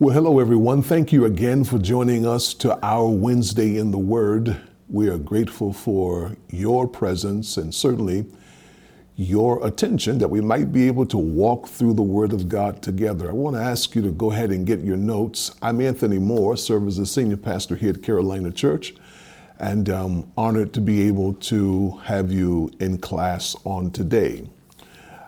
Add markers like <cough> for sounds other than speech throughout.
Well, hello, everyone. Thank you again for joining us to our Wednesday in the Word. We are grateful for your presence and certainly your attention that we might be able to walk through the Word of God together. I want to ask you to go ahead and get your notes. I'm Anthony Moore, serve as the senior pastor here at Carolina Church, and I'm honored to be able to have you in class on today.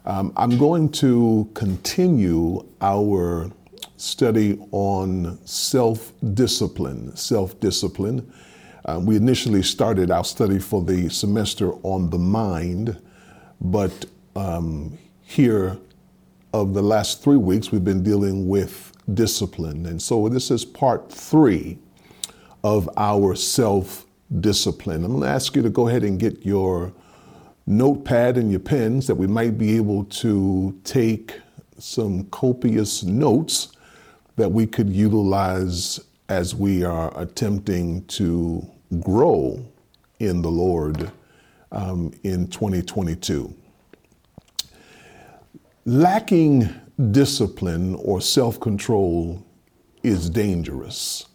Um, I'm going to continue our study on self discipline. Self discipline. Um, we initially started our study for the semester on the mind but um, here, of the last three weeks, we've been dealing with discipline. And so this is part three of our self discipline. I'm going to ask you to go ahead and get your notepad and your pens that we might be able to take some copious notes that we could utilize as we are attempting to grow in the Lord um, in 2022. Lacking discipline or self control is dangerous.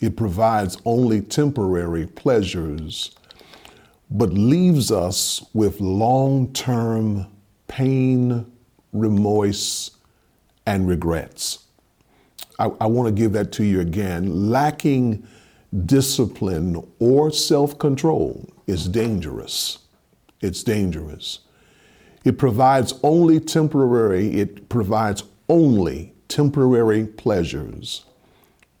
It provides only temporary pleasures, but leaves us with long term pain, remorse, and regrets. I, I want to give that to you again. Lacking discipline or self control is dangerous. It's dangerous. It provides only temporary, it provides only temporary pleasures,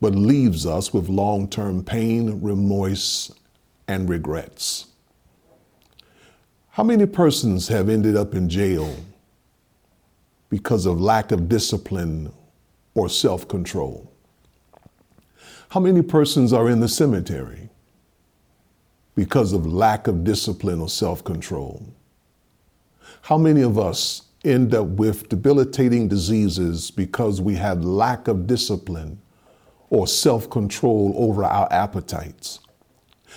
but leaves us with long term pain, remorse, and regrets. How many persons have ended up in jail because of lack of discipline or self control? How many persons are in the cemetery because of lack of discipline or self control? How many of us end up with debilitating diseases because we have lack of discipline or self control over our appetites?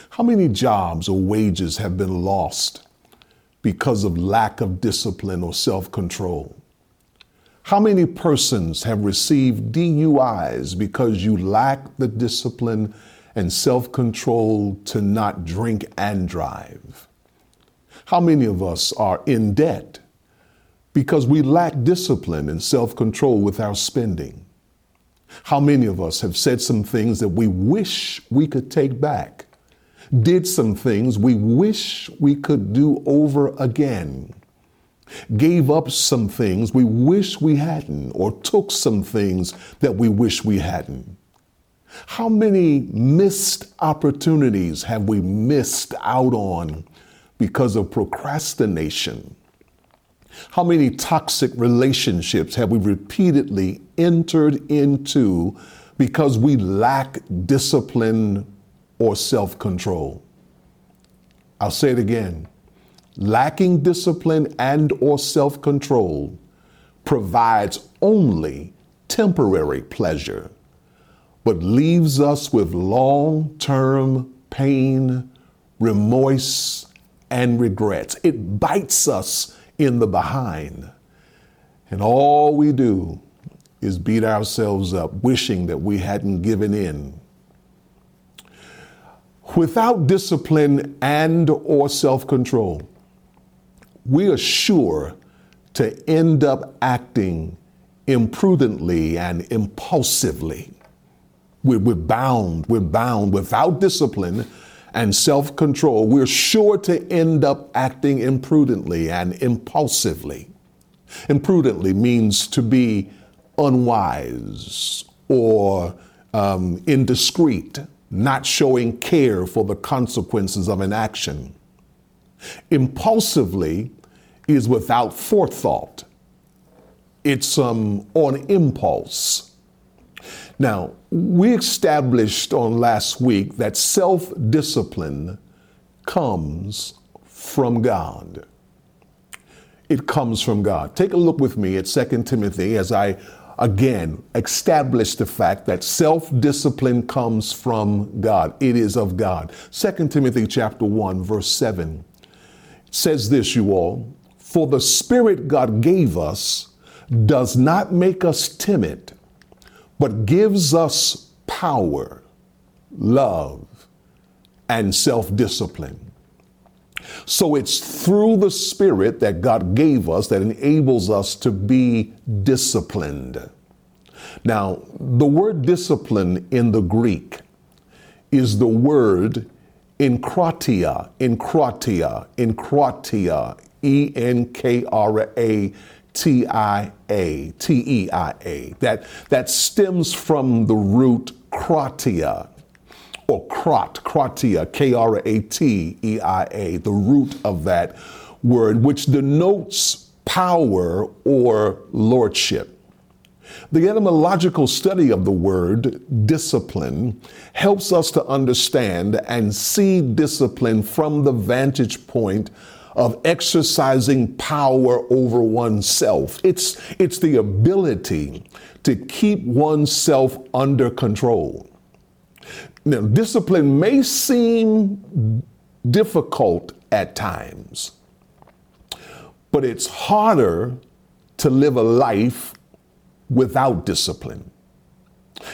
How many jobs or wages have been lost because of lack of discipline or self control? How many persons have received DUIs because you lack the discipline and self control to not drink and drive? How many of us are in debt because we lack discipline and self control with our spending? How many of us have said some things that we wish we could take back? Did some things we wish we could do over again? Gave up some things we wish we hadn't, or took some things that we wish we hadn't. How many missed opportunities have we missed out on because of procrastination? How many toxic relationships have we repeatedly entered into because we lack discipline or self control? I'll say it again lacking discipline and or self-control provides only temporary pleasure but leaves us with long-term pain remorse and regrets. It bites us in the behind. And all we do is beat ourselves up wishing that we hadn't given in. Without discipline and or self-control we are sure to end up acting imprudently and impulsively. We're, we're bound, we're bound without discipline and self control. We're sure to end up acting imprudently and impulsively. Imprudently means to be unwise or um, indiscreet, not showing care for the consequences of an action. Impulsively is without forethought. It's um, on impulse. Now, we established on last week that self discipline comes from God. It comes from God. Take a look with me at 2 Timothy as I again establish the fact that self-discipline comes from God. It is of God. 2 Timothy chapter 1 verse 7 says this, you all, for the Spirit God gave us does not make us timid, but gives us power, love, and self discipline. So it's through the Spirit that God gave us that enables us to be disciplined. Now, the word discipline in the Greek is the word enkratia, enkratia, enkratia, E N K R A T I A, T E I A. That, that stems from the root kratia or krat, kratia, K R A T E I A, the root of that word, which denotes power or lordship. The etymological study of the word discipline helps us to understand and see discipline from the vantage point of exercising power over oneself. It's, it's the ability to keep oneself under control. Now, discipline may seem difficult at times, but it's harder to live a life without discipline.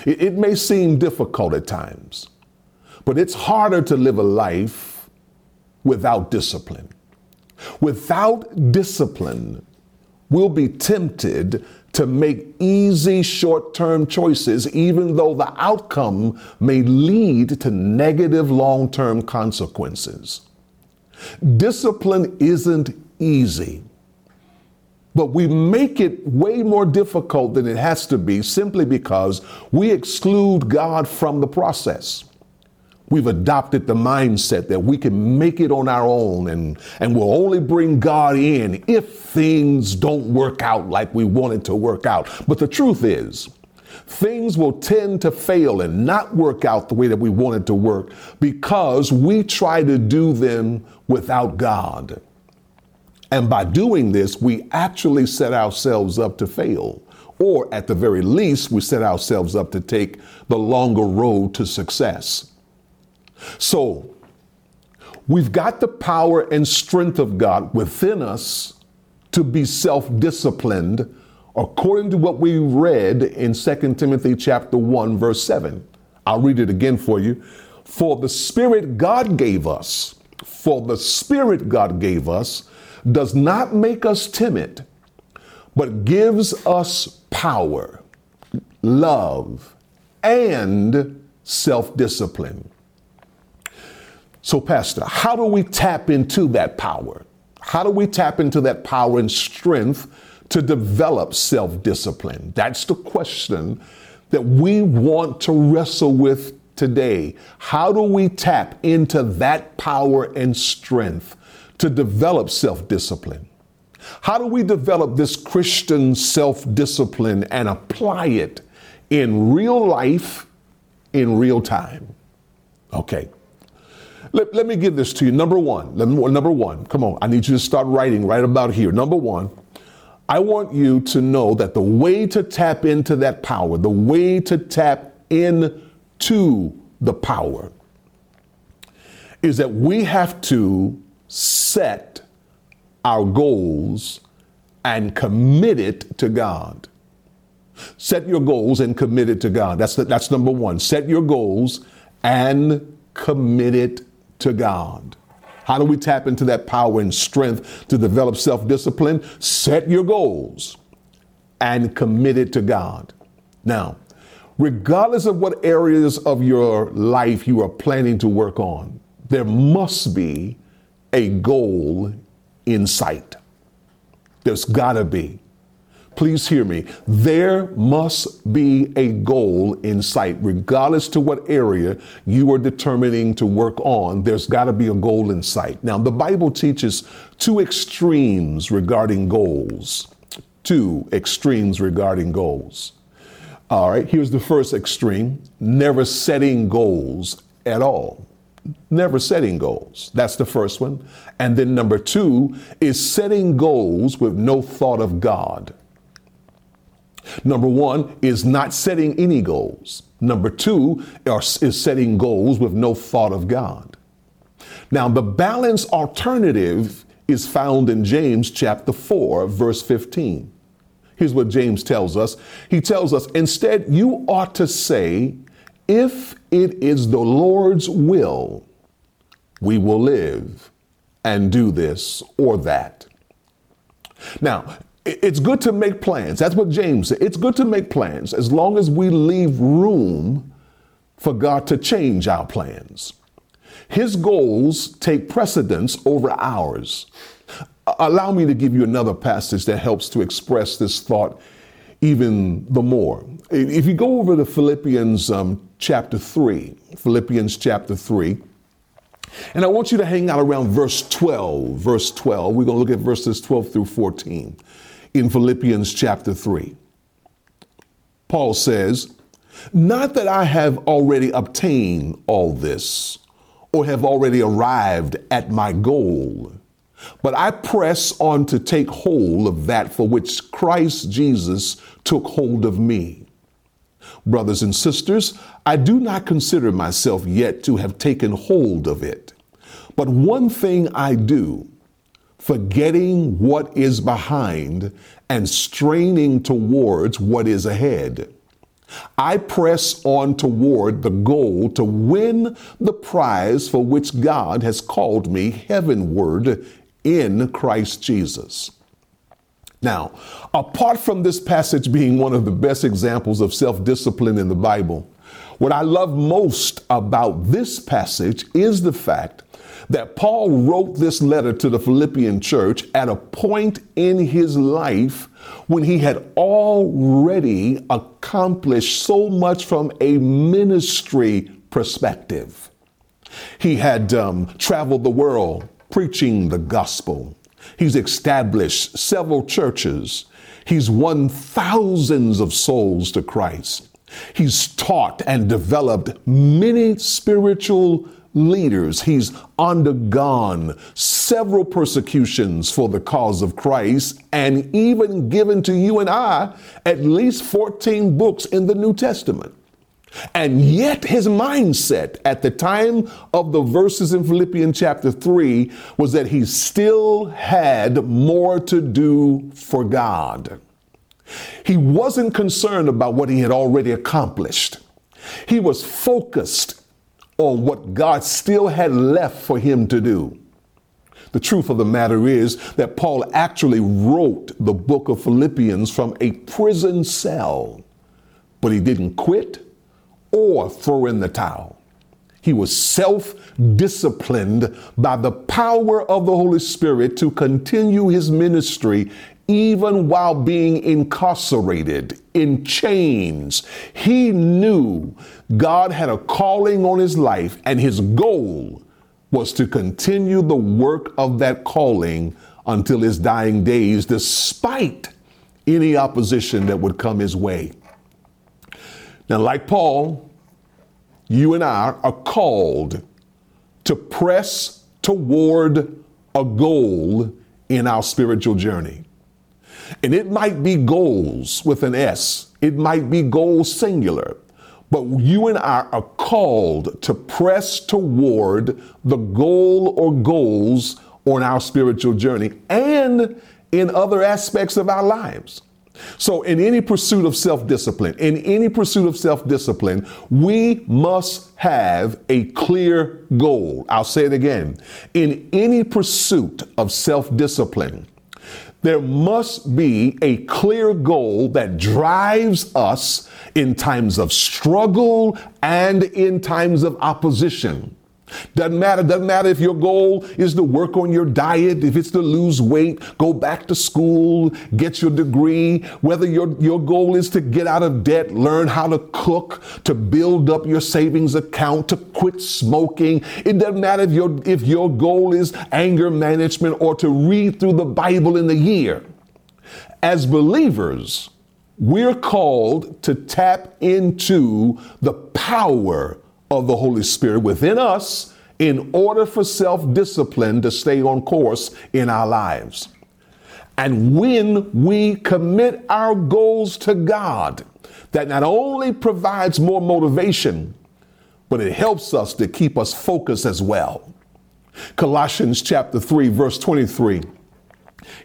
It, it, may seem difficult at times, but it's harder to live a life without discipline. Without discipline, we'll be tempted to make easy short term choices, even though the outcome may lead to negative long term consequences. Discipline isn't easy, but we make it way more difficult than it has to be simply because we exclude God from the process. We've adopted the mindset that we can make it on our own and, and we'll only bring God in if things don't work out like we want it to work out. But the truth is, things will tend to fail and not work out the way that we want it to work because we try to do them without God. And by doing this, we actually set ourselves up to fail. Or at the very least, we set ourselves up to take the longer road to success. So, we've got the power and strength of God within us to be self-disciplined according to what we read in 2 Timothy chapter 1 verse 7. I'll read it again for you. For the spirit God gave us, for the spirit God gave us does not make us timid, but gives us power, love, and self-discipline. So, Pastor, how do we tap into that power? How do we tap into that power and strength to develop self discipline? That's the question that we want to wrestle with today. How do we tap into that power and strength to develop self discipline? How do we develop this Christian self discipline and apply it in real life, in real time? Okay. Let, let me give this to you. Number one, number one, come on, I need you to start writing right about here. Number one, I want you to know that the way to tap into that power, the way to tap into the power, is that we have to set our goals and commit it to God. Set your goals and commit it to God. That's, the, that's number one. Set your goals and commit it to God. How do we tap into that power and strength to develop self discipline? Set your goals and commit it to God. Now, regardless of what areas of your life you are planning to work on, there must be a goal in sight. There's got to be please hear me. There must be a goal in sight, regardless to what area you are determining to work on. There's got to be a goal in sight. Now, the Bible teaches two extremes regarding goals. Two extremes regarding goals. All right, here's the first extreme never setting goals at all. Never setting goals. That's the first one. And then number two is setting goals with no thought of God. Number one is not setting any goals. Number two is setting goals with no thought of God. Now, the balanced alternative is found in James chapter 4, verse 15. Here's what James tells us. He tells us, instead, you ought to say, if it is the Lord's will, we will live and do this or that. Now, it's good to make plans. That's what James said. It's good to make plans as long as we leave room for God to change our plans. His goals take precedence over ours. Allow me to give you another passage that helps to express this thought even the more. If you go over to Philippians um, chapter 3, Philippians chapter 3, and I want you to hang out around verse 12. Verse 12, we're going to look at verses 12 through 14 in Philippians chapter 3. Paul says, Not that I have already obtained all this or have already arrived at my goal, but I press on to take hold of that for which Christ Jesus took hold of me. Brothers and sisters, I do not consider myself yet to have taken hold of it. But one thing I do, forgetting what is behind and straining towards what is ahead. I press on toward the goal to win the prize for which God has called me heavenward in Christ Jesus. Now, apart from this passage being one of the best examples of self discipline in the Bible, what I love most about this passage is the fact that Paul wrote this letter to the Philippian church at a point in his life when he had already accomplished so much from a ministry perspective. He had um, traveled the world preaching the gospel. He's established several churches. He's won thousands of souls to Christ. He's taught and developed many spiritual leaders. He's undergone several persecutions for the cause of Christ and even given to you and I at least 14 books in the New Testament. And yet, his mindset at the time of the verses in Philippians chapter 3 was that he still had more to do for God. He wasn't concerned about what he had already accomplished. He was focused on what God still had left for him to do. The truth of the matter is that Paul actually wrote the book of Philippians from a prison cell, but he didn't quit or throw in the towel. He was self disciplined by the power of the Holy Spirit to continue his ministry even while being incarcerated in chains. He knew God had a calling on his life, and his goal was to continue the work of that calling until his dying days, despite any opposition that would come his way. Now, like Paul, you and I are called to press toward a goal in our spiritual journey. And it might be goals with an S, it might be goals singular. But you and I are called to press toward the goal or goals on our spiritual journey and in other aspects of our lives. So, in any pursuit of self discipline, in any pursuit of self discipline, we must have a clear goal. I'll say it again. In any pursuit of self discipline, there must be a clear goal that drives us in times of struggle and in times of opposition. Doesn't matter. Doesn't matter if your goal is to work on your diet, if it's to lose weight, go back to school, get your degree, whether your, your goal is to get out of debt, learn how to cook, to build up your savings account, to quit smoking. It doesn't matter if your, if your goal is anger management or to read through the Bible in a year. As believers, we're called to tap into the power of the Holy Spirit within us in order for self discipline to stay on course in our lives. And when we commit our goals to God, that not only provides more motivation, but it helps us to keep us focused as well. Colossians chapter 3, verse 23.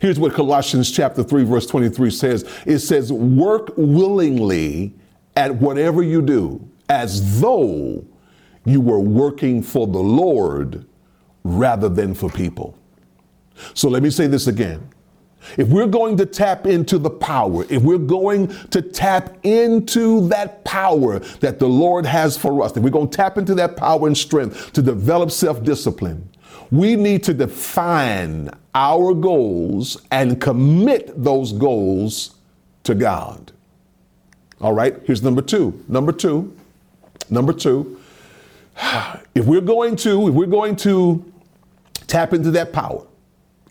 Here's what Colossians chapter 3 verse 23 says. It says, "Work willingly at whatever you do as though you were working for the Lord rather than for people." So let me say this again. If we're going to tap into the power, if we're going to tap into that power that the Lord has for us, if we're going to tap into that power and strength to develop self discipline, we need to define our goals and commit those goals to God. All right, here's number two. Number two, number two, <sighs> if we're going to, if we're going to tap into that power,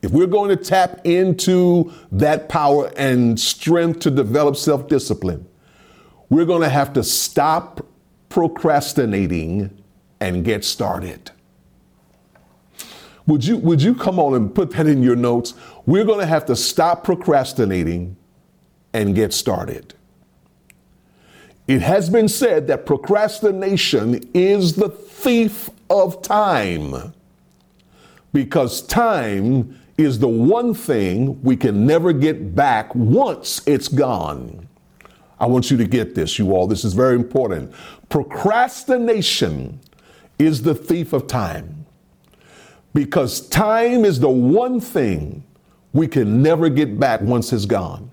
if we're going to tap into that power and strength to develop self discipline, we're going to have to stop procrastinating and get started. Would you, would you come on and put that in your notes? We're going to have to stop procrastinating and get started. It has been said that procrastination is the thief of time because time is the one thing we can never get back once it's gone. I want you to get this, you all. This is very important. Procrastination is the thief of time because time is the one thing we can never get back once it's gone.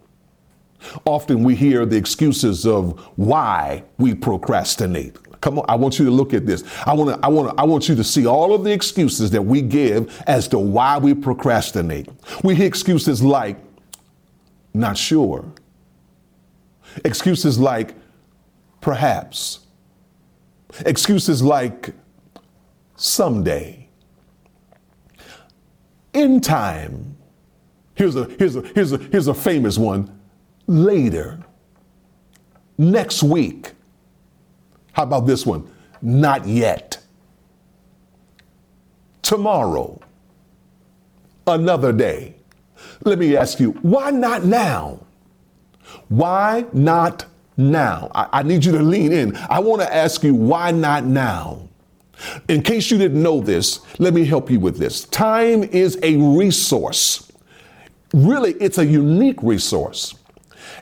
Often we hear the excuses of why we procrastinate. Come on, I want you to look at this. I want to, I want to, I want you to see all of the excuses that we give as to why we procrastinate. We hear excuses like not sure. Excuses like perhaps. Excuses like someday. In time. Here's a here's a here's a here's a famous one. Later. Next week how about this one? Not yet. Tomorrow. Another day. Let me ask you, why not now? Why not now? I, I need you to lean in. I want to ask you, why not now? In case you didn't know this, let me help you with this. Time is a resource. Really, it's a unique resource.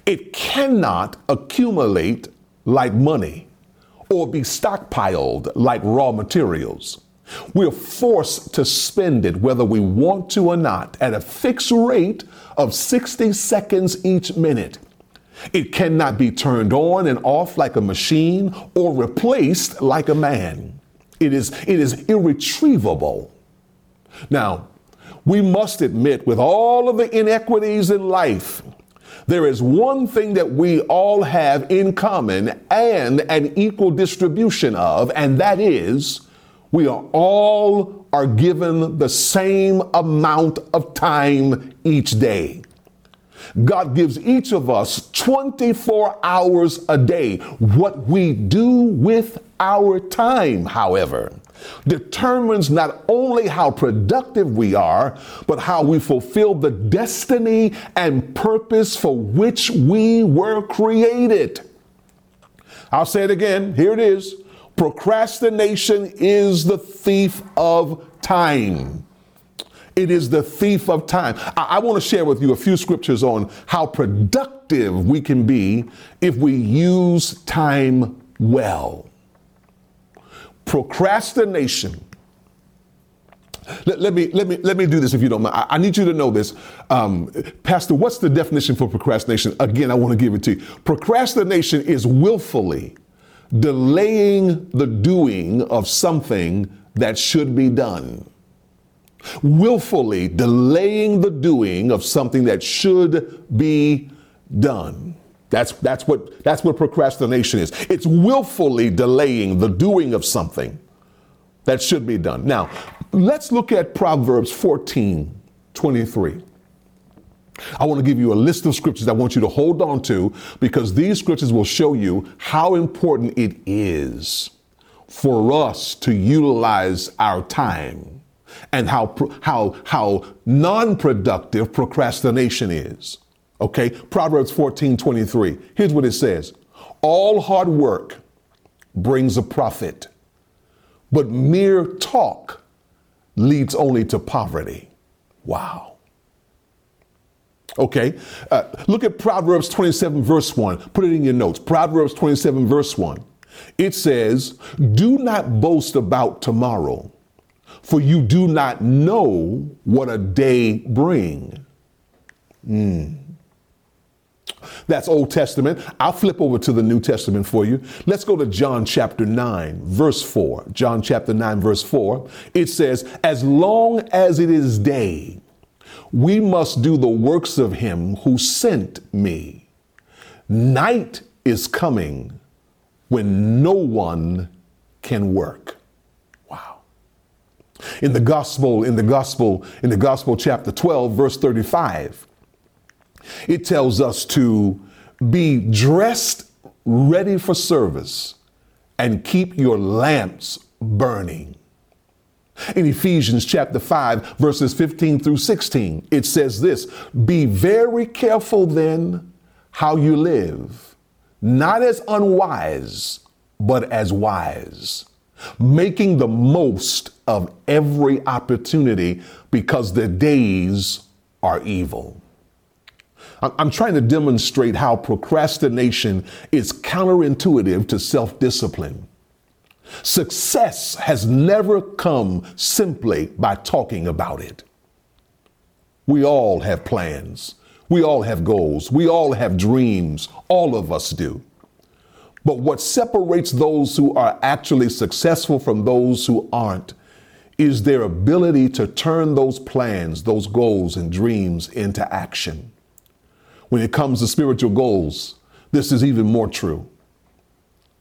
It cannot accumulate like money or be stockpiled like raw materials. We're forced to spend it whether we want to or not at a fixed rate of 60 seconds each minute. It cannot be turned on and off like a machine or replaced like a man. It is, it is irretrievable. Now, we must admit, with all of the inequities in life, there is one thing that we all have in common and an equal distribution of, and that is we are all are given the same amount of time each day. God gives each of us 24 hours a day. What we do with our time, however, determines not only how productive we are, but how we fulfill the destiny and purpose for which we were created. I'll say it again. Here it is. Procrastination is the thief of time. It is the thief of time. I, I want to share with you a few scriptures on how productive we can be if we use time well. Procrastination. Let, let, me let me let me do this if you don't mind. I, I need you to know this, um, Pastor. What's the definition for procrastination? Again, I want to give it to you. Procrastination is willfully delaying the doing of something that should be done willfully delaying the doing of something that should be done. That's, that's, what, that's what procrastination is. It's willfully delaying the doing of something that should be done. Now, let's look at Proverbs 14 23. I want to give you a list of scriptures I want you to hold on to because these scriptures will show you how important it is for us to utilize our time and how, how, how non-productive procrastination is. Okay, Proverbs 14, 23. Here's what it says. All hard work brings a profit, but mere talk leads only to poverty. Wow. Okay, uh, look at Proverbs 27, verse 1. Put it in your notes. Proverbs 27, verse 1. It says, Do not boast about tomorrow, for you do not know what a day bring. Mm. That's Old Testament. I'll flip over to the New Testament for you. Let's go to John chapter 9, verse 4. John chapter 9, verse 4. It says, As long as it is day, we must do the works of him who sent me. Night is coming when no one can work. Wow. In the gospel, in the gospel, in the gospel chapter 12, verse 35, it tells us to be dressed ready for service and keep your lamps burning. In Ephesians chapter 5, verses 15 through 16, it says this Be very careful then how you live, not as unwise, but as wise, making the most of every opportunity because the days are evil. I'm trying to demonstrate how procrastination is counterintuitive to self discipline. Success has never come simply by talking about it. We all have plans. We all have goals. We all have dreams. All of us do. But what separates those who are actually successful from those who aren't is their ability to turn those plans, those goals and dreams into action. When it comes to spiritual goals, this is even more true.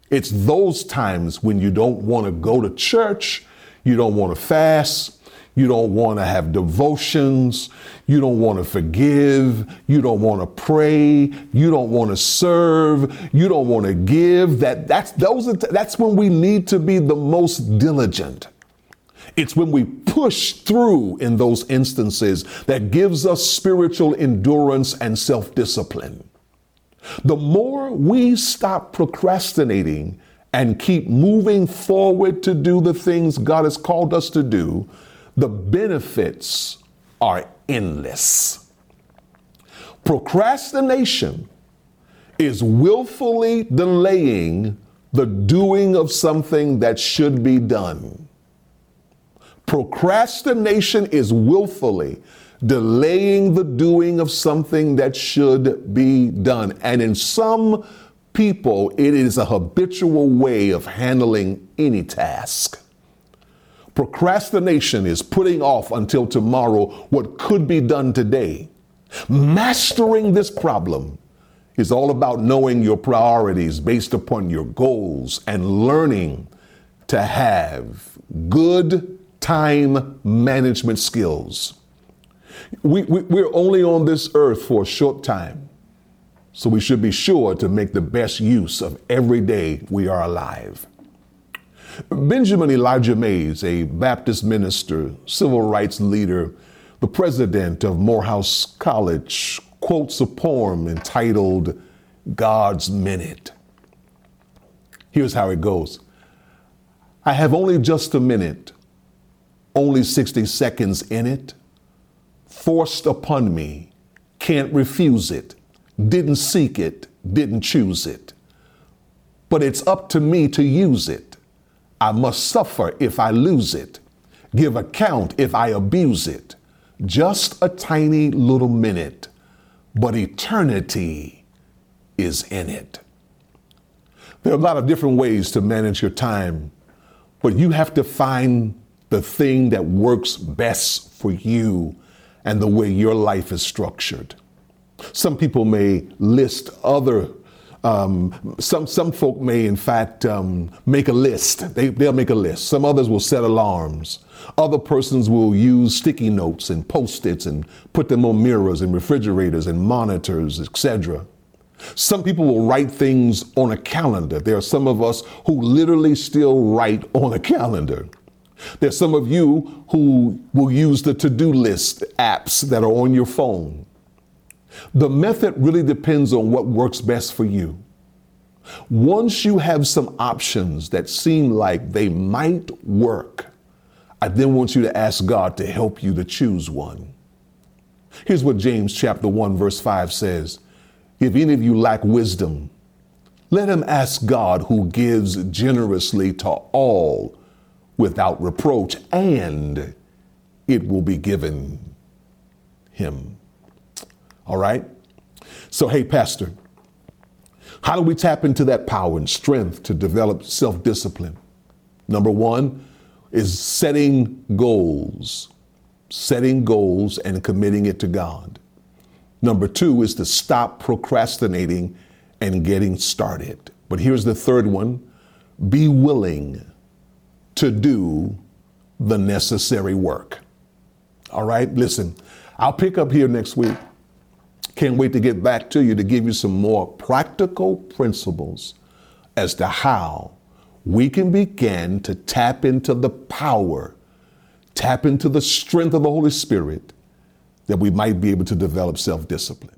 It's those times when you don't want to go to church, you don't want to fast, you don't want to have devotions, you don't want to forgive, you don't want to pray, you don't want to serve, you don't want to give. That that's those are, that's when we need to be the most diligent. It's when we push through in those instances that gives us spiritual endurance and self-discipline. The more we stop procrastinating and keep moving forward to do the things God has called us to do, the benefits are endless. Procrastination is willfully delaying the doing of something that should be done. Procrastination is willfully delaying the doing of something that should be done. And in some people, it is a habitual way of handling any task. Procrastination is putting off until tomorrow what could be done today. Mastering this problem is all about knowing your priorities based upon your goals and learning to have good time management skills. We, we, we're only on this earth for a short time, so we should be sure to make the best use of every day we are alive. Benjamin Elijah Mays, a Baptist minister, civil rights leader, the president of Morehouse College, quotes a poem entitled God's Minute. Here's how it goes I have only just a minute, only 60 seconds in it forced upon me, can't refuse it, didn't seek it, didn't choose it. But it's up to me to use it. I must suffer if I lose it, give account if I abuse it. Just a tiny little minute, but eternity is in it. There are a lot of different ways to manage your time, but you have to find the thing that works best for you and the way your life is structured. Some people may list other um, some some folk may, in fact, um, make a list. They, they'll make a list. Some others will set alarms. Other persons will use sticky notes and post-its and put them on mirrors and refrigerators and monitors, etc. Some people will write things on a calendar. There are some of us who literally still write on a calendar. There's some of you who will use the to do list apps that are on your phone. The method really depends on what works best for you. Once you have some options that seem like they might work, I then want you to ask God to help you to choose one. Here's what James chapter 1 verse 5 says. If any of you lack wisdom, let him ask God who gives generously to all without reproach, and it will be given him. All right? So, hey, Pastor, how do we tap into that power and strength to develop self discipline? Number one is setting goals, setting goals and committing it to God. Number two is to stop procrastinating and getting started. But here's the third one be willing to do the necessary work. All right, listen, I'll pick up here next week. Can't wait to get back to you to give you some more practical principles as to how we can begin to tap into the power, tap into the strength of the Holy Spirit that we might be able to develop self discipline.